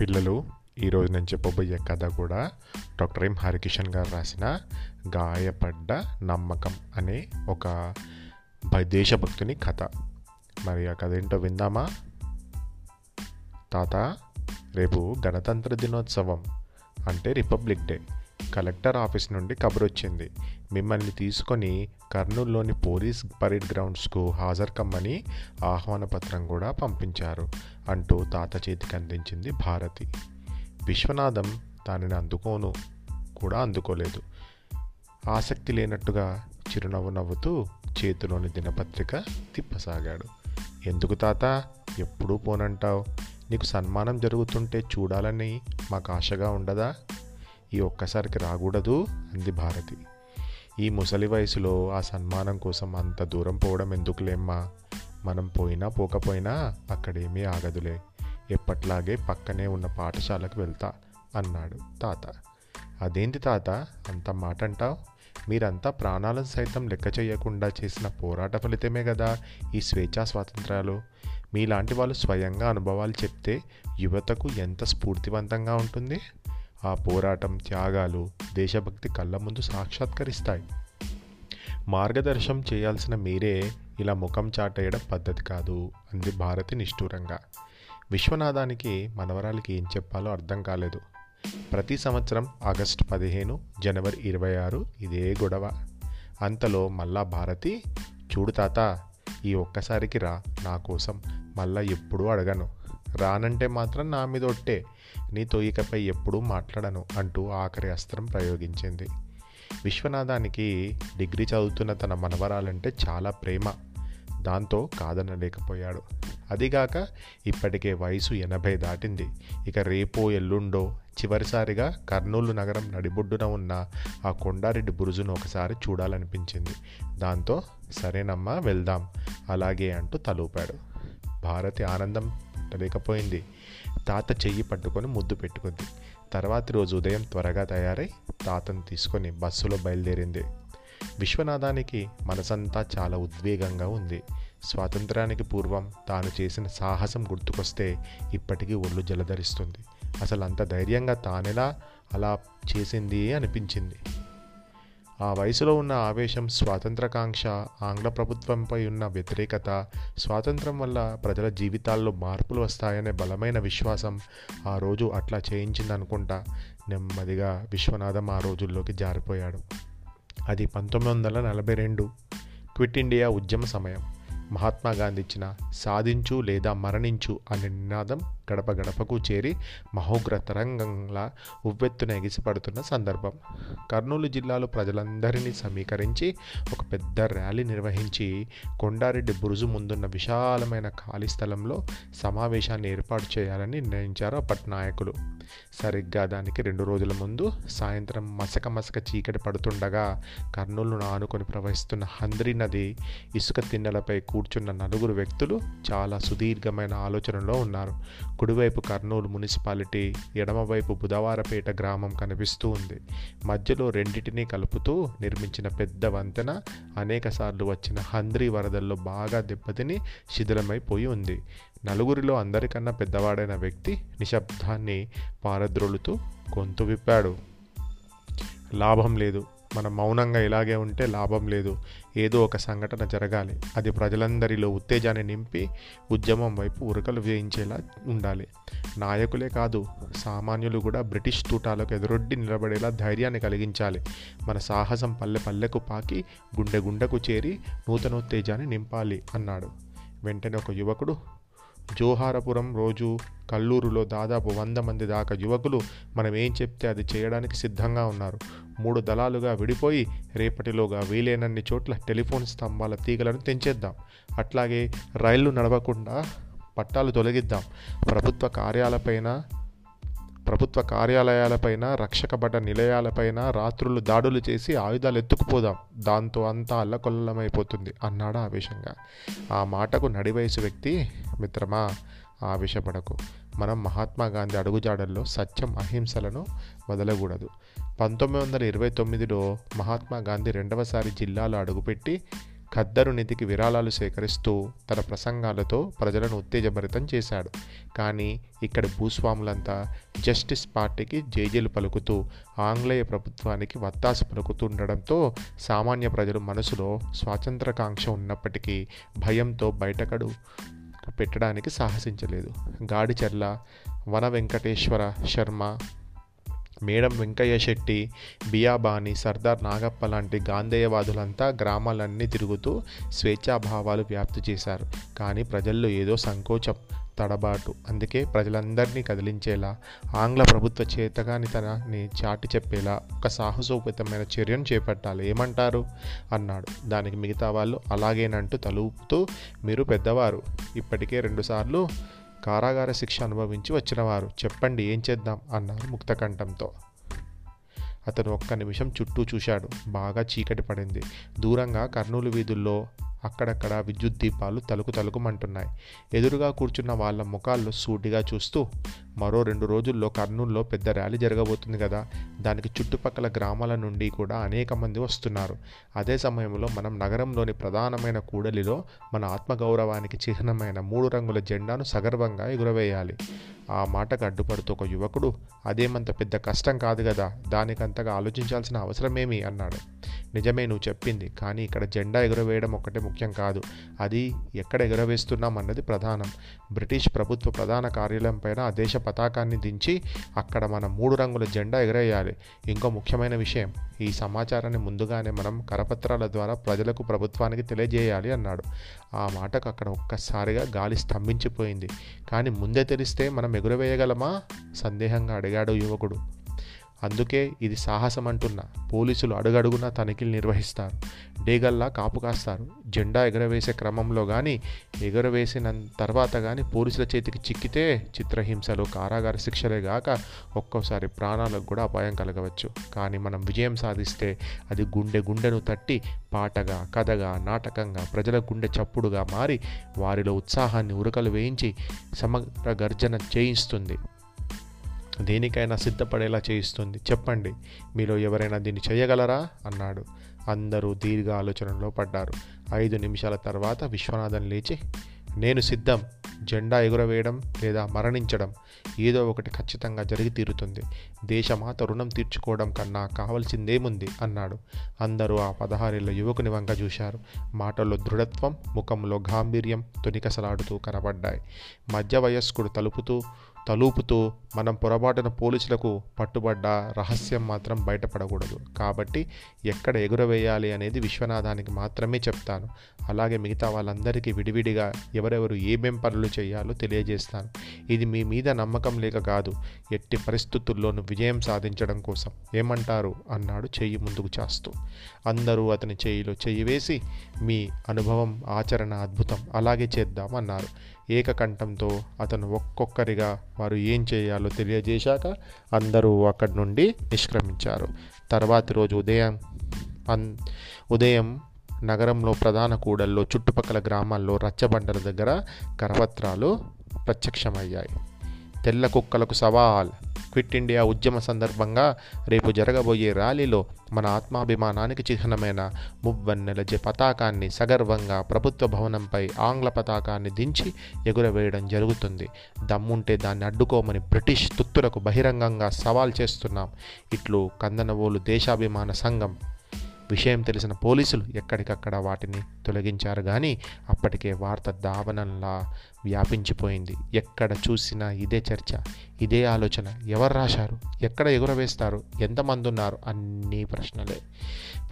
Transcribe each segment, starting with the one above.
పిల్లలు ఈరోజు నేను చెప్పబోయే కథ కూడా డాక్టర్ ఎం హరికిషన్ గారు రాసిన గాయపడ్డ నమ్మకం అనే ఒక భ- దేశభక్తుని కథ. మరి ఆ కథ ఏంటో విందామా? తాత రేపు గణతంత్ర దినోత్సవం అంటే రిపబ్లిక్ డే. కలెక్టర్ ఆఫీస్ నుండి కబురు వచ్చింది మిమ్మల్ని తీసుకొని కర్నూలులోని పోలీస్ పరేడ్ గ్రౌండ్స్కు హాజరు కమ్మని ఆహ్వాన పత్రం కూడా పంపించారు అంటూ తాత చేతికి అందించింది భారతి. విశ్వనాథం దానిని అందుకోను కూడా అందుకోలేదు. ఆసక్తి లేనట్టుగా చిరునవ్వు నవ్వుతూ చేతిలోని దినపత్రిక తిప్పసాగాడు. ఎందుకు తాత? ఎప్పుడూ పోనంటావు నీకు సన్మానం జరుగుతుంటే చూడాలని మాకు ఆశగా ఉండదా? ఈ ఒక్కసారికి రాకూడదు అంది భారతి. ఈ ముసలి వయసులో ఆ సన్మానం కోసం అంత దూరం పోవడం ఎందుకులేమ్మా? మనం పోయినా పోకపోయినా అక్కడేమీ ఆగదులే. ఎప్పట్లాగే పక్కనే ఉన్న పాఠశాలకు వెళ్తా అన్నాడు తాత. అదేంటి తాత? అంత మాట అంటావు మీరంతా ప్రాణాలను సైతం లెక్క చేయకుండా చేసిన పోరాట ఫలితమే కదా ఈ స్వేచ్ఛా స్వాతంత్రాలు. మీలాంటి వాళ్ళు స్వయంగా అనుభవాలు చెప్తే యువతకు ఎంత స్ఫూర్తివంతంగా ఉంటుంది? ఆ పోరాటం త్యాగాలు దేశభక్తి కళ్ళ ముందు సాక్షాత్కరిస్తాయి. మార్గదర్శనం చేయాల్సిన మీరే ఇలా ముఖం చాటేయడం పద్ధతి కాదు అంది భారతి నిష్ఠూరంగా. విశ్వనాథానికి మనవరాలకి ఏం చెప్పాలో అర్థం కాలేదు. ప్రతి సంవత్సరం ఆగస్టు పదిహేను జనవరి ఇరవై ఆరు ఇదే గొడవ. అంతలో మళ్ళా భారతి చూడు తాత ఈ ఒక్కసారికి రా నా కోసం మళ్ళా ఎప్పుడూ అడగను. రానంటే మాత్రం నా మీద ఒట్టే. నీతో ఇకపై ఎప్పుడూ మాట్లాడను అంటూ ఆఖరి అస్త్రం ప్రయోగించింది. విశ్వనాథానికి డిగ్రీ చదువుతున్న తన మనవరాలంటే చాలా ప్రేమ. దాంతో కాదనలేకపోయాడు. అదిగాక ఇప్పటికే వయసు ఎనభై దాటింది. ఇక రేపో ఎల్లుండో చివరిసారిగా కర్నూలు నగరం నడిబొడ్డున ఉన్న ఆ కొండారెడ్డి బురుజును ఒకసారి చూడాలనిపించింది. దాంతో సరేనమ్మా వెళ్దాం అలాగే అంటూ తలూపాడు. భారతి ఆనందం లేకపోయింది. తాత చెయ్యి పట్టుకొని ముద్దు పెట్టుకుంది. తర్వాతి రోజు ఉదయం త్వరగా తయారై తాతను తీసుకొని బస్సులో బయలుదేరింది. విశ్వనాథానికి మనసంతా చాలా ఉద్వేగంగా ఉంది. స్వాతంత్రానికి పూర్వం తాను చేసిన సాహసం గుర్తుకొస్తే ఇప్పటికీ ఒళ్ళు జలధరిస్తుంది. అసలు అంత ధైర్యంగా తానెలా అలా చేసింది అనిపించింది. ఆ వయసులో ఉన్న ఆవేశం స్వాతంత్రకాంక్ష ఆంగ్ల ప్రభుత్వంపై ఉన్న వ్యతిరేకత స్వాతంత్రం వల్ల ప్రజల జీవితాల్లో మార్పులు వస్తాయనే బలమైన విశ్వాసం ఆ రోజు అట్లా చేయించిందనుకుంటా నెమ్మదిగా విశ్వనాథం ఆ రోజుల్లోకి జారిపోయాడు. అది పంతొమ్మిది వందల నలభై రెండు క్విట్ ఇండియా ఉద్యమ సమయం. మహాత్మా గాంధీ ఇచ్చిన సాధించు లేదా మరణించు అనే నినాదం గడప గడపకు చేరి మహోగ్ర తరంగంలా ఉవ్వెత్తున ఎగిసిపడుతున్న సందర్భం. కర్నూలు జిల్లాలో ప్రజలందరినీ సమీకరించి ఒక పెద్ద ర్యాలీ నిర్వహించి కొండారెడ్డి బురుజు ముందున్న విశాలమైన ఖాళీ స్థలంలో సమావేశాన్ని ఏర్పాటు చేయాలని నిర్ణయించారు అప్పటి నాయకులు సరిగ్గా దానికి రెండు రోజుల ముందు సాయంత్రం మసక మసక చీకటి పడుతుండగా కర్నూలును ఆనుకొని ప్రవహిస్తున్న హంద్రి నది ఇసుక తిన్నెలపై కూర్చున్న నలుగురు వ్యక్తులు చాలా సుదీర్ఘమైన ఆలోచనలో ఉన్నారు. కుడివైపు కర్నూలు మున్సిపాలిటీ ఎడమవైపు బుధవారపేట గ్రామం కనిపిస్తూ ఉంది. మధ్యలో రెండింటినీ కలుపుతూ నిర్మించిన పెద్ద వంతెన అనేకసార్లు వచ్చిన హంద్రీ వరదల్లో బాగా దెబ్బతిని శిథిలమైపోయి ఉంది. నలుగురిలో అందరికన్నా పెద్దవాడైన వ్యక్తి నిశ్శబ్దాన్ని పారద్రోలుతూ గొంతు విప్పాడు. లాభం లేదు. మనం మౌనంగా ఇలాగే ఉంటే లాభం లేదు. ఏదో ఒక సంఘటన జరగాలి. అది ప్రజలందరిలో ఉత్తేజాన్ని నింపి ఉద్యమం వైపు ఉరకలు వేయించేలా ఉండాలి. నాయకులే కాదు సామాన్యులు కూడా బ్రిటిష్ తూటాలకు ఎదురొడ్డి నిలబడేలా ధైర్యాన్ని కలిగించాలి. మన సాహసం పల్లె పల్లెకు పాకి గుండె గుండెకు చేరి నూతనోత్తేజాన్ని నింపాలి అన్నాడు. వెంటనే ఒక యువకుడు జోహారపురం రోజు కల్లూరులో దాదాపు వంద మంది దాకా యువకులు మనం ఏం చెప్తే అది చేయడానికి సిద్ధంగా ఉన్నారు. మూడు దళాలుగా విడిపోయి రేపటిలోగా వీలైనన్ని చోట్ల టెలిఫోన్ స్తంభాల తీగలను తెంచేద్దాం. అట్లాగే రైళ్ళు నడవకుండా పట్టాలు తొలగిద్దాం. ప్రభుత్వ కార్యాలపైన ప్రభుత్వ కార్యాలయాలపైన రక్షకబడ్డ నిలయాలపైన రాత్రులు దాడులు చేసి ఆయుధాలు ఎత్తుకుపోదాం. దాంతో అంతా అల్లకొల్లమైపోతుంది అన్నాడు ఆవేశంగా. ఆ మాటకు నడివయసు వ్యక్తి మిత్రమా ఆవేశపడకు. మనం మహాత్మా గాంధీ అడుగుజాడల్లో సత్యం అహింసలను వదలకూడదు. పంతొమ్మిది వందల ఇరవై తొమ్మిదిలో మహాత్మా గాంధీ రెండవసారి జిల్లాలో అడుగుపెట్టి ఖద్దరు నిధికి విరాళాలు సేకరిస్తూ తన ప్రసంగాలతో ప్రజలను ఉత్తేజభరితం చేశాడు. కానీ ఇక్కడ భూస్వాములంతా జస్టిస్ పార్టీకి జేజీలు పలుకుతూ ఆంగ్లేయ ప్రభుత్వానికి వత్తాసు పలుకుతుండడంతో సామాన్య ప్రజలు మనసులో స్వాతంత్రకాంక్ష ఉన్నప్పటికీ భయంతో బయటకడు పెట్టడానికి సాహసించలేదు. గాడిచెర్ల వన వెంకటేశ్వర శర్మ మేడం వెంకయ్య శెట్టి బియాబాని సర్దార్ నాగప్ప లాంటి గాంధేయవాదులంతా గ్రామాలన్నీ తిరుగుతూ స్వేచ్ఛాభావాలు వ్యాప్తి చేశారు. కానీ ప్రజల్లో ఏదో సంకోచం తడబాటు. అందుకే ప్రజలందరినీ కదిలించేలా ఆంగ్ల ప్రభుత్వ చేతగానితనాన్ని చాటి చెప్పేలా ఒక సాహసోపేతమైన చర్యను చేపట్టాలి. ఏమంటారు? అన్నాడు. దానికి మిగతా వాళ్ళు అలాగేనంటూ తలుపుతూ మీరు పెద్దవారు. ఇప్పటికే రెండుసార్లు కారాగార శిక్ష అనుభవించి వచ్చినవారు. చెప్పండి ఏం చేద్దాం? అన్నారు ముక్తకంఠంతో. అతను ఒక్క నిమిషం చుట్టూ చూశాడు. బాగా చీకటి పడింది. దూరంగా కర్నూలు వీధుల్లో అక్కడక్కడ విద్యుత్ దీపాలు తలుకు తలుకుమంటున్నాయి. ఎదురుగా కూర్చున్న వాళ్ళ ముఖాల్లో సూటిగా చూస్తూ మరో రెండు రోజుల్లో కర్నూలులో పెద్ద ర్యాలీ జరగబోతుంది కదా. దానికి చుట్టుపక్కల గ్రామాల నుండి కూడా అనేక మంది వస్తున్నారు. అదే సమయంలో మనం నగరంలోని ప్రధానమైన కూడలిలో మన ఆత్మగౌరవానికి చిహ్నమైన మూడు రంగుల జెండాను సగర్వంగా ఎగురవేయాలి. ఆ మాటకు అడ్డుపడుతూ ఒక యువకుడు అదేమంత పెద్ద కష్టం కాదు కదా దానికంతగా ఆలోచించాల్సిన అవసరమేమి? అన్నాడు. నిజమే నువ్వు చెప్పింది కానీ ఇక్కడ జెండా ఎగురవేయడం ఒక్కటే ముఖ్యం కాదు. అది ఎక్కడ ఎగురవేస్తున్నాం అన్నది ప్రధానం. బ్రిటిష్ ప్రభుత్వ ప్రధాన కార్యాలయం పైన ఆ దేశ పతాకాన్ని దించి అక్కడ మనం మూడు రంగుల జెండా ఎగరేయాలి. ఇంకో ముఖ్యమైన విషయం ఈ సమాచారాన్ని ముందుగానే మనం కరపత్రాల ద్వారా ప్రజలకు ప్రభుత్వానికి తెలియజేయాలి అన్నాడు. ఆ మాటకు అక్కడ ఒక్కసారిగా గాలి స్తంభించిపోయింది. కానీ ముందే తెలిస్తే మనం ఎగురవేయగలమా? సందేహంగా అడిగాడు యువకుడు. అందుకే ఇది సాహసం అంటున్నా పోలీసులు అడుగడుగునా తనిఖీలు నిర్వహిస్తారు. డేగల్లా కాపు కాస్తారు. జెండా ఎగరవేసే క్రమంలో కానీ ఎగరవేసిన తర్వాత కానీ పోలీసుల చేతికి చిక్కితే చిత్రహింసలు కారాగార శిక్షలే గాక ఒక్కోసారి ప్రాణాలకు కూడా అపాయం కలగవచ్చు. కానీ మనం విజయం సాధిస్తే అది గుండె గుండెను తట్టి పాటగా కథగా నాటకంగా ప్రజల గుండె చప్పుడుగా మారి వారిలో ఉత్సాహాన్ని ఉరకలు వేయించి సమగ్ర గర్జన చేయిస్తుంది. దేనికైనా సిద్ధపడేలా చేయిస్తుంది. చెప్పండి మీలో ఎవరైనా దీన్ని చేయగలరా? అన్నాడు. అందరూ దీర్ఘ ఆలోచనలో పడ్డారు. ఐదు నిమిషాల తర్వాత విశ్వనాథన్ లేచి నేను సిద్ధం. జెండా ఎగురవేయడం లేదా మరణించడం ఏదో ఒకటి ఖచ్చితంగా జరిగి తీరుతుంది. దేశమాత రుణం తీర్చుకోవడం కన్నా కావలసిందేముంది? అన్నాడు. అందరూ ఆ పదహారేళ్ళ యువకుని వంక చూశారు. మాటల్లో దృఢత్వం ముఖంలో గాంభీర్యం తొనికసలాడుతూ కనబడ్డాయి. మధ్య వయస్కుడు తలుపుతూ తలుపుతూ మనం పొరపాటున పోలీసులకు పట్టుబడ్డ రహస్యం మాత్రం బయటపడకూడదు. కాబట్టి ఎక్కడ ఎగురవేయాలి అనేది విశ్వనాథానికి మాత్రమే చెప్తాను. అలాగే మిగతా వాళ్ళందరికీ విడివిడిగా ఎవరెవరు ఏమేం పనులు చేయాలో తెలియజేస్తాను. ఇది మీ మీద నమ్మకం లేక కాదు ఎట్టి పరిస్థితుల్లోనూ విజయం సాధించడం కోసం. ఏమంటారు? అన్నాడు చెయ్యి ముందుకు చాస్తూ. అందరూ అతని చేయిలో చెయ్యి వేసి మీ అనుభవం ఆచరణ అద్భుతం అలాగే చేద్దాం అన్నారు. ఏకకంఠంతో అతను ఒక్కొక్కరిగా వారు ఏం చేయాలో తెలియజేశాక అందరూ అక్కడి నుండి నిష్క్రమించారు. తర్వాతి రోజు ఉదయం అన్ ఉదయం నగరంలో ప్రధాన కూడల్లో చుట్టుపక్కల గ్రామాల్లో రచ్చబండల దగ్గర కరపత్రాలు ప్రత్యక్షమయ్యాయి. తెల్ల కుక్కలకు సవాల్. క్విట్ ఇండియా ఉద్యమ సందర్భంగా రేపు జరగబోయే ర్యాలీలో మన ఆత్మాభిమానానికి చిహ్నమైన మువ్వన్నెల జె పతాకాన్ని సగర్వంగా ప్రభుత్వ భవనంపై ఆంగ్ల పతాకాన్ని దించి ఎగురవేయడం జరుగుతుంది. దమ్ముంటే దాన్ని అడ్డుకోమని బ్రిటిష్ తుత్తులకు బహిరంగంగా సవాల్ చేస్తున్నాం. ఇట్లు కందనవోలు దేశాభిమాన సంఘం విషయం తెలిసిన పోలీసులు ఎక్కడికక్కడ వాటిని తొలగించారు కానీ అప్పటికే వార్త దావనంలా వ్యాపించిపోయింది. ఎక్కడ చూసినా ఇదే చర్చ ఇదే ఆలోచన. ఎవరు రాశారు? ఎక్కడ ఎగురవేస్తారు? ఎంతమంది ఉన్నారు అన్నీ ప్రశ్నలే.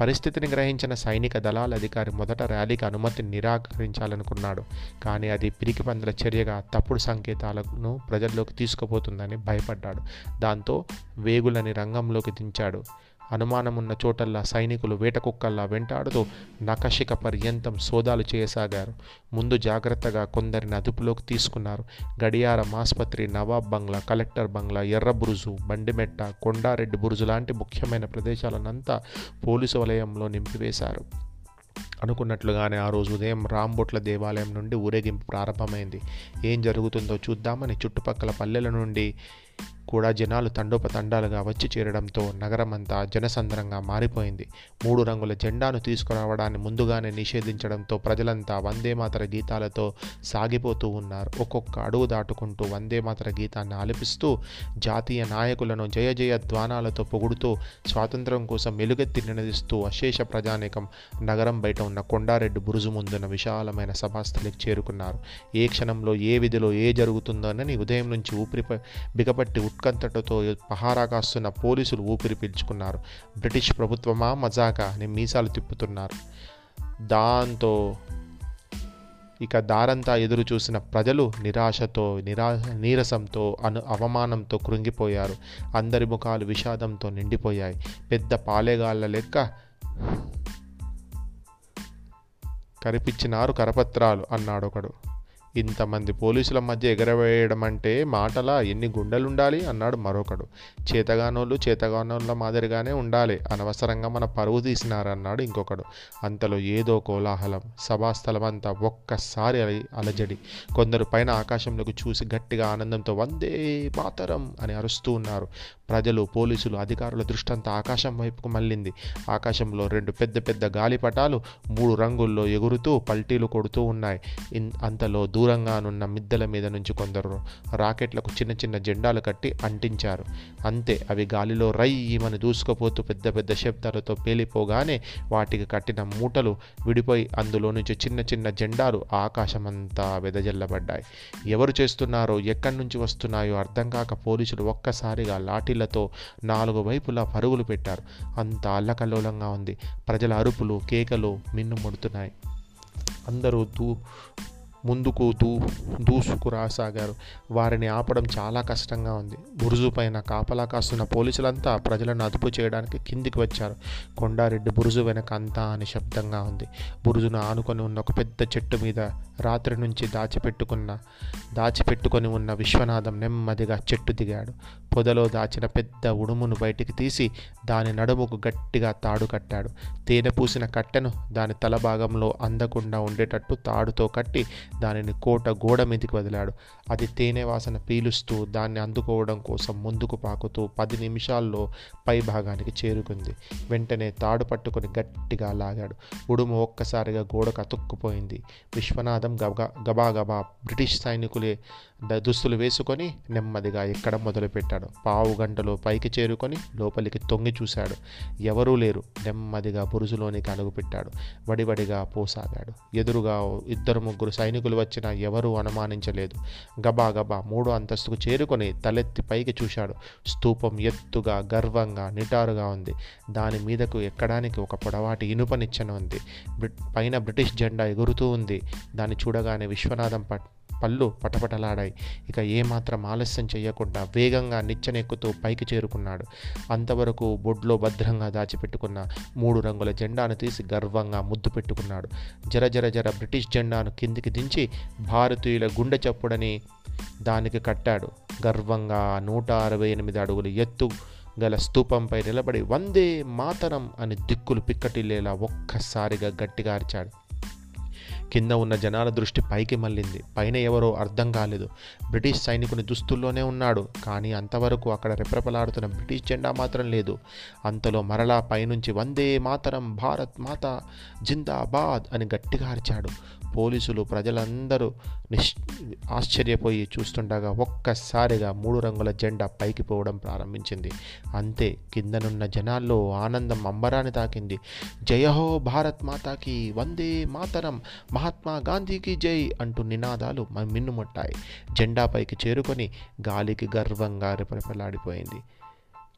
పరిస్థితిని గ్రహించిన సైనిక దళాల అధికారి మొదట ర్యాలీకి అనుమతిని నిరాకరించాలనుకున్నాడు. కానీ అది పిరికి పందుల చర్యగా తప్పుడు సంకేతాలను ప్రజల్లోకి తీసుకుపోతుందని భయపడ్డాడు. దాంతో వేగులని రంగంలోకి దించాడు. అనుమానమున్న చోటల్లా సైనికులు వేటకుక్కల్లా వెంటాడుతూ నకషిక పర్యంతం సోదాలు చేయసాగారు. ముందు జాగ్రత్తగా కొందరిని అదుపులోకి తీసుకున్నారు. గడియారం ఆసుపత్రి నవాబ్ బంగ్లా కలెక్టర్ బంగ్లా ఎర్ర బురుజు బండిమెట్ట కొండారెడ్డి బురుజు లాంటి ముఖ్యమైన ప్రదేశాలనంతా పోలీసు వలయంలో నింపివేశారు. అనుకున్నట్లుగానే ఆ రోజు ఉదయం రాంబొట్ల దేవాలయం నుండి ఊరేగింపు ప్రారంభమైంది. ఏం జరుగుతుందో చూద్దామని చుట్టుపక్కల పల్లెల నుండి కూడా జనాలు తండోపతండాలుగా వచ్చి చేరడంతో నగరమంతా జనసంద్రంగా మారిపోయింది. మూడు రంగుల జెండాను తీసుకురావడాన్ని ముందుగానే నిషేధించడంతో ప్రజలంతా వందేమాతర గీతాలతో సాగిపోతూ ఉన్నారు. ఒక్కొక్క అడుగు దాటుకుంటూ వందేమాతర గీతాన్ని ఆలపిస్తూ జాతీయ నాయకులను జయ జయ ధ్వానాలతో పొగుడుతూ స్వాతంత్రం కోసం మెలుగెత్తి నినదిస్తూ అశేష ప్రజానేకం నగరం బయట ఉన్న కొండారెడ్డి బురుజు ముందున్న విశాలమైన సభాస్థలికి చేరుకున్నారు. ఏ క్షణంలో ఏ విధిలో ఏ జరుగుతుందోనని ఉదయం నుంచి ఊపిరి బిగపట్టి ఉత్కంఠతో పహారా కాస్తున్న పోలీసులు ఊపిరి పీల్చుకున్నారు. బ్రిటిష్ ప్రభుత్వమా? మజాకా? అని మీసాలు తిప్పుతున్నారు. దాంతో ఇక దారంతా ఎదురు చూసిన ప్రజలు నిరాశతో నిరా నీరసంతో అను అవమానంతో కృంగిపోయారు. అందరి ముఖాలు విషాదంతో నిండిపోయాయి. పెద్ద పాలెగాళ్ళ లెక్క కరిపించినారు కరపత్రాలు అన్నాడు ఒకడు ఇంతమంది పోలీసుల మధ్య ఎగరవేయడం అంటే మాటలా ఎన్ని గుండెలుండాలి అన్నాడు మరొకడు. చేతగానోళ్ళు చేతగానోళ్ళ మాదిరిగానే ఉండాలి. అనవసరంగా మన పరువు తీసినారన్నాడు ఇంకొకడు. అంతలో ఏదో కోలాహలం. సభాస్థలమంతా ఒక్కసారి అలజడి. కొందరు పైన ఆకాశంలోకి చూసి గట్టిగా ఆనందంతో వందే మాతరం అని అరుస్తూ ఉన్నారు. ప్రజలు పోలీసులు అధికారుల దృష్టంతా ఆకాశం వైపుకు మళ్ళింది. ఆకాశంలో రెండు పెద్ద పెద్ద గాలిపటాలు మూడు రంగుల్లో ఎగురుతూ పల్టీలు కొడుతూ ఉన్నాయి. అంతలో దూరంగానున్న మిద్దెల మీద నుంచి కొందరు రాకెట్లకు చిన్న చిన్న జెండాలు కట్టి అంటించారు. అంతే అవి గాలిలో రయ్యమని దూసుకుపోతూ పెద్ద పెద్ద శబ్దాలతో పేలిపోగానే వాటికి కట్టిన మూటలు విడిపోయి అందులో నుంచి చిన్న చిన్న జెండాలు ఆకాశమంతా వెదజల్లబడ్డాయి. ఎవరు చేస్తున్నారో ఎక్కడి నుంచి వస్తున్నాయో అర్థం కాక పోలీసులు ఒక్కసారిగా లాఠీలతో నాలుగు వైపులా పరుగులు పెట్టారు. అంత అల్లకల్లోలంగా ఉంది. ప్రజల అరుపులు కేకలు మిన్నుముడుతున్నాయి అందరూ దూ ముందుకు దూ దూసుకు రాసాగారు. వారిని ఆపడం చాలా కష్టంగా ఉంది. బురుజు పైన కాపలా కాస్తున్న పోలీసులంతా ప్రజలను అదుపు చేయడానికి కిందికి వచ్చారు. కొండారెడ్డి బురుజు వెనక అంతా అని శబ్దంగా ఉంది. బురుజును ఆనుకొని ఉన్న ఒక పెద్ద చెట్టు మీద రాత్రి నుంచి దాచిపెట్టుకున్న దాచిపెట్టుకొని ఉన్న విశ్వనాథం నెమ్మదిగా చెట్టు దిగాడు. పొదలో దాచిన పెద్ద ఉడుమును బయటికి తీసి దాని నడుముకు గట్టిగా తాడు కట్టాడు. తేనె పూసిన కట్టెను దాని తల భాగంలో అందకుండా ఉండేటట్టు తాడుతో కట్టి దానిని కోట గోడ మీదికి వదిలాడు. అది తేనె వాసన పీలుస్తూ దాన్ని అందుకోవడం కోసం ముందుకు పాకుతూ పది నిమిషాల్లో పై భాగానికి చేరుకుంది. వెంటనే తాడు పట్టుకొని గట్టిగా లాగాడు. ఉడుము ఒక్కసారిగా గోడకు అతుక్కుపోయింది. విశ్వనాథం గబా గబా బ్రిటిష్ సైనికులే దుస్తులు వేసుకొని నెమ్మదిగా ఎక్కడ మొదలుపెట్టాడు? పావు గంటలో పైకి చేరుకొని లోపలికి తొంగి చూశాడు. ఎవరూ లేరు. నెమ్మదిగా బురుజులోనికి అడుగుపెట్టాడు. వడివడిగా పోసాగాడు. ఎదురుగా ఇద్దరు ముగ్గురు సైనికులు వచ్చినా ఎవరూ అనుమానించలేదు. గబా గబా మూడో అంతస్తుకు చేరుకొని తలెత్తి పైకి చూశాడు. స్తూపం ఎత్తుగా గర్వంగా నిటారుగా ఉంది. దాని మీదకు ఎక్కడానికి ఒక పొడవాటి ఇనుప నిచ్చెన ఉంది. బ్రి పైన బ్రిటిష్ జెండా ఎగురుతూ ఉంది. దాన్ని చూడగానే విశ్వనాథం పట్ పళ్ళు పటపటలాడాయి. ఇక ఏమాత్రం ఆలస్యం చేయకుండా వేగంగా నిచ్చెనెక్కుతూ పైకి చేరుకున్నాడు. అంతవరకు బొడ్లో భద్రంగా దాచిపెట్టుకున్న మూడు రంగుల జెండాను తీసి గర్వంగా ముద్దు పెట్టుకున్నాడు. జర జర జర బ్రిటిష్ జెండాను కిందికి దించి భారతీయుల గుండె చప్పుడని దానికి కట్టాడు. గర్వంగా నూట అరవై ఎనిమిది అడుగులు ఎత్తు గల స్తూపంపై నిలబడి వందే మాతరం అని దిక్కులు పిక్కటిల్లేలా ఒక్కసారిగా గట్టిగా అరిచాడు. కింద ఉన్న జనాల దృష్టి పైకి మళ్ళింది. పైన ఎవరో అర్థం కాలేదు. బ్రిటిష్ సైనికుని దుస్తుల్లోనే ఉన్నాడు. కానీ అంతవరకు అక్కడ రెపరెపలాడుతున్న బ్రిటిష్ జెండా మాత్రం లేదు. అంతలో మరలా పైనుంచి వందే మాతరం భారత్ మాత జిందాబాద్ అని గట్టిగా అరిచాడు. పోలీసులు ప్రజలందరూ నిష్ ఆశ్చర్యపోయి చూస్తుండగా ఒక్కసారిగా మూడు రంగుల జెండా పైకి పోవడం ప్రారంభించింది. అంతే కిందనున్న జనాల్లో ఆనందం అంబరాన్ని తాకింది. జయహో భారత్ మాతాకి వందే మాతరం మహాత్మా గాంధీకి జై అంటూ నినాదాలు మిన్నుముట్టాయి. జెండా పైకి చేరుకొని గాలికి గర్వంగా రెపరెపలాడిపోయింది.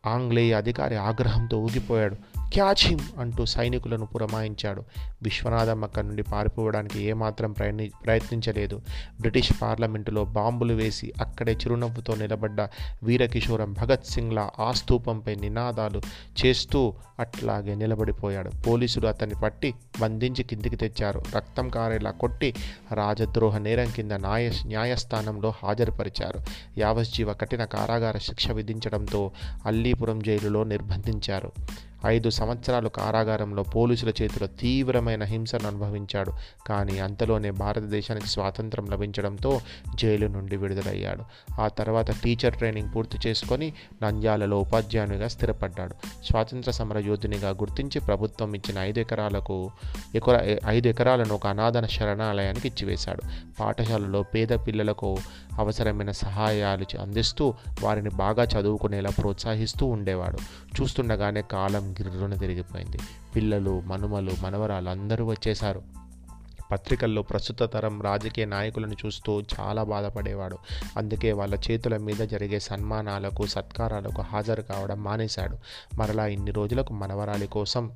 ఆంగ్లేయ అధికారి ఆగ్రహంతో ఊగిపోయాడు. క్యాచిమ్ అంటూ సైనికులను పురమాయించాడు. విశ్వనాథం అక్కడి నుండి పారిపోవడానికి ఏమాత్రం ప్రయత్ని ప్రయత్నించలేదు. బ్రిటిష్ పార్లమెంటులో బాంబులు వేసి అక్కడే చిరునవ్వుతో నిలబడ్డ వీరకిషోరం భగత్ సింగ్లా ఆ నినాదాలు చేస్తూ అట్లాగే నిలబడిపోయాడు. పోలీసులు అతన్ని పట్టి బంధించి కిందికి తెచ్చారు. రక్తం కారేలా కొట్టి రాజద్రోహ నేరం కింద న్యాయ న్యాయస్థానంలో హాజరుపరిచారు. యావజ్జీవ కఠిన కారాగార శిక్ష విధించడంతో అల్లీపురం జైలులో నిర్బంధించారు. ఐదు సంవత్సరాలు కారాగారంలో పోలీసుల చేతిలో తీవ్రమైన హింసను అనుభవించాడు. కానీ అంతలోనే భారతదేశానికి స్వాతంత్రం లభించడంతో జైలు నుండి విడుదలయ్యాడు. ఆ తర్వాత టీచర్ ట్రైనింగ్ పూర్తి చేసుకొని నంద్యాలలో ఉపాధ్యాయునిగా స్థిరపడ్డాడు. స్వాతంత్ర సమర యోధునిగా గుర్తించి ప్రభుత్వం ఇచ్చిన ఐదు ఎకరాలకు ఎకరా ఐదు ఎకరాలను ఒక అనాథన శరణాలయానికి ఇచ్చివేశాడు. పాఠశాలలో పేద పిల్లలకు అవసరమైన సహాయాలు అందిస్తూ వారిని బాగా చదువుకునేలా ప్రోత్సహిస్తూ ఉండేవాడు. చూస్తుండగానే కాలం గిర్రున తిరిగిపోయింది. పిల్లలు మనుమలు మనవరాలు అందరూ వచ్చేశారు. పత్రికల్లో ప్రస్తుత తరం రాజకీయ నాయకులను చూస్తూ చాలా బాధపడేవాడు. అందుకే వాళ్ళ చేతుల మీద జరిగే సన్మానాలకు సత్కారాలకు హాజరు కావడం మానేశాడు. మరలా ఇన్ని రోజులకు మనవరాలి కోసం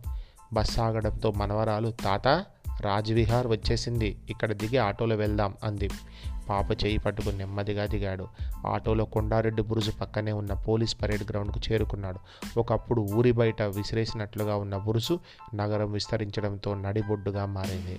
బస్ ఆగడంతో మనవరాలు తాత రాజ్విహార్ వచ్చేసింది. ఇక్కడ దిగి ఆటోలో వెళ్దాం అంది. పాప చేయి పట్టుకుని నెమ్మదిగా దిగాడు. ఆటోలో కొండారెడ్డి బురుజు పక్కనే ఉన్న పోలీస్ పరేడ్ గ్రౌండ్కు చేరుకున్నాడు. ఒకప్పుడు ఊరి బయట విసిరేసినట్లుగా ఉన్న బురుజు నగరం విస్తరించడంతో నడిబొడ్డుగా మారింది.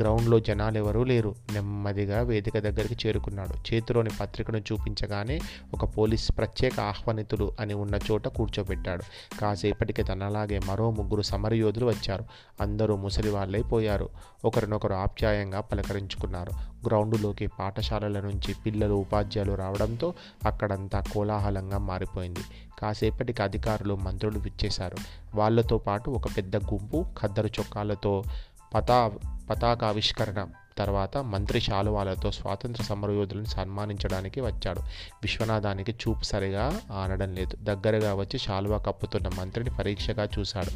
గ్రౌండ్లో జనాలు ఎవరూ లేరు. నెమ్మదిగా వేదిక దగ్గరికి చేరుకున్నాడు. చేతిలోని పత్రికను చూపించగానే ఒక పోలీస్ ప్రత్యేక ఆహ్వానితులు అని ఉన్న చోట కూర్చోబెట్టాడు. కాసేపటికి తనలాగే మరో ముగ్గురు సమరయోధులు వచ్చారు. అందరూ ముసలి వాళ్ళైపోయారు ఒకరినొకరు ఆప్యాయంగా పలకరించుకున్నారు. గ్రౌండులోకి పాఠశాలల నుంచి పిల్లలు ఉపాధ్యాయులు రావడంతో అక్కడంతా కోలాహలంగా మారిపోయింది. కాసేపటికి అధికారులు మంత్రులు విచ్చేశారు. వాళ్ళతో పాటు ఒక పెద్ద గుంపు ఖద్దరు చొక్కాలతో పతా పతాకావిష్కరణ తర్వాత మంత్రి శాలువాలతో స్వాతంత్ర సమరయోధులను సన్మానించడానికి వచ్చాడు. విశ్వనాథానికి చూపు సరిగా ఆనడం లేదు. దగ్గరగా వచ్చి శాలువా కప్పుతున్న మంత్రిని పరీక్షగా చూశాడు.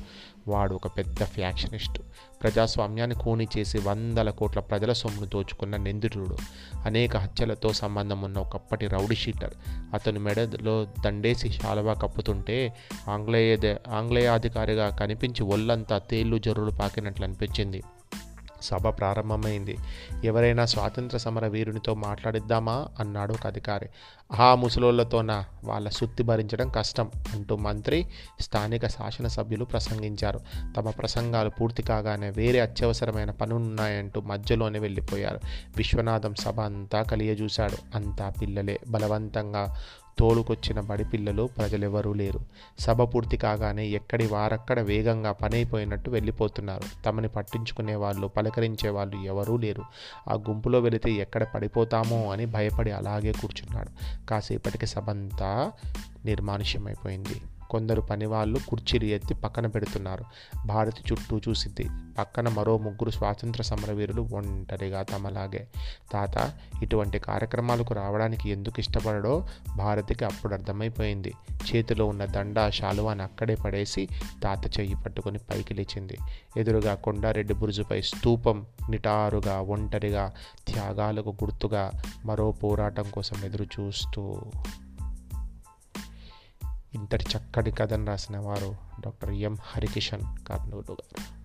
వాడు ఒక పెద్ద ఫ్యాక్షనిస్టు. ప్రజాస్వామ్యాన్ని కూని చేసి వందల కోట్ల ప్రజల సొమ్మును దోచుకున్న నిందితుడు. అనేక హత్యలతో సంబంధం ఉన్న ఒకప్పటి రౌడీ షీటర్. అతను మెడలో దండేసి శాలువా కప్పుతుంటే ఆంగ్లేయ ఆంగ్లేయాధికారిగా కనిపించి ఒళ్ళంతా తేళ్ళు జర్రులు పాకినట్లు అనిపించింది. సభ ప్రారంభమైంది. ఎవరైనా స్వాతంత్ర సమర వీరునితో మాట్లాడిద్దామా? అన్నాడు ఒక అధికారి. ఆ ముసలోళ్ళతోనా వాళ్ళ సుత్తి భరించడం కష్టం అంటూ మంత్రి స్థానిక శాసనసభ్యులు ప్రసంగించారు. తమ ప్రసంగాలు పూర్తి కాగానే వేరే అత్యవసరమైన పనులున్నాయంటూ మధ్యలోనే వెళ్ళిపోయారు. విశ్వనాథం సభ అంతా కలియజూశాడు. అంతా పిల్లలే. బలవంతంగా తోలుకొచ్చిన బడి పిల్లలు ప్రజలెవరూ లేరు. సభ పూర్తి కాగానే ఎక్కడి వారక్కడ వేగంగా పనైపోయినట్టు వెళ్ళిపోతున్నారు. తమని పట్టించుకునే వాళ్ళు పలకరించే వాళ్ళు ఎవరూ లేరు. ఆ గుంపులో వెళితే ఎక్కడ పడిపోతామో అని భయపడి అలాగే కూర్చున్నాడు. కాసేపటికి సభ అంతా నిర్మానుష్యమైపోయింది. కొందరు పనివాళ్ళు కుర్చీలు ఎత్తి పక్కన పెడుతున్నారు. భారతి చుట్టూ చూసింది. పక్కన మరో ముగ్గురు స్వాతంత్ర సమరవీరులు ఒంటరిగా తమలాగే. తాత ఇటువంటి కార్యక్రమాలకు రావడానికి ఎందుకు ఇష్టపడడో భారతికి అప్పుడు అర్థమైపోయింది. చేతిలో ఉన్న దండ శాలువాని అక్కడే పడేసి తాత చెయ్యి పట్టుకొని పైకి లేచింది. ఎదురుగా కొండారెడ్డి బురుజుపై స్తూపం నిటారుగా ఒంటరిగా త్యాగాలకు గుర్తుగా మరో పోరాటం కోసం ఎదురు చూస్తూ ఇంతటి చక్కటి కథను రాసిన వారు డాక్టర్ ఎం హరికిషన్ కర్నూలు గారు.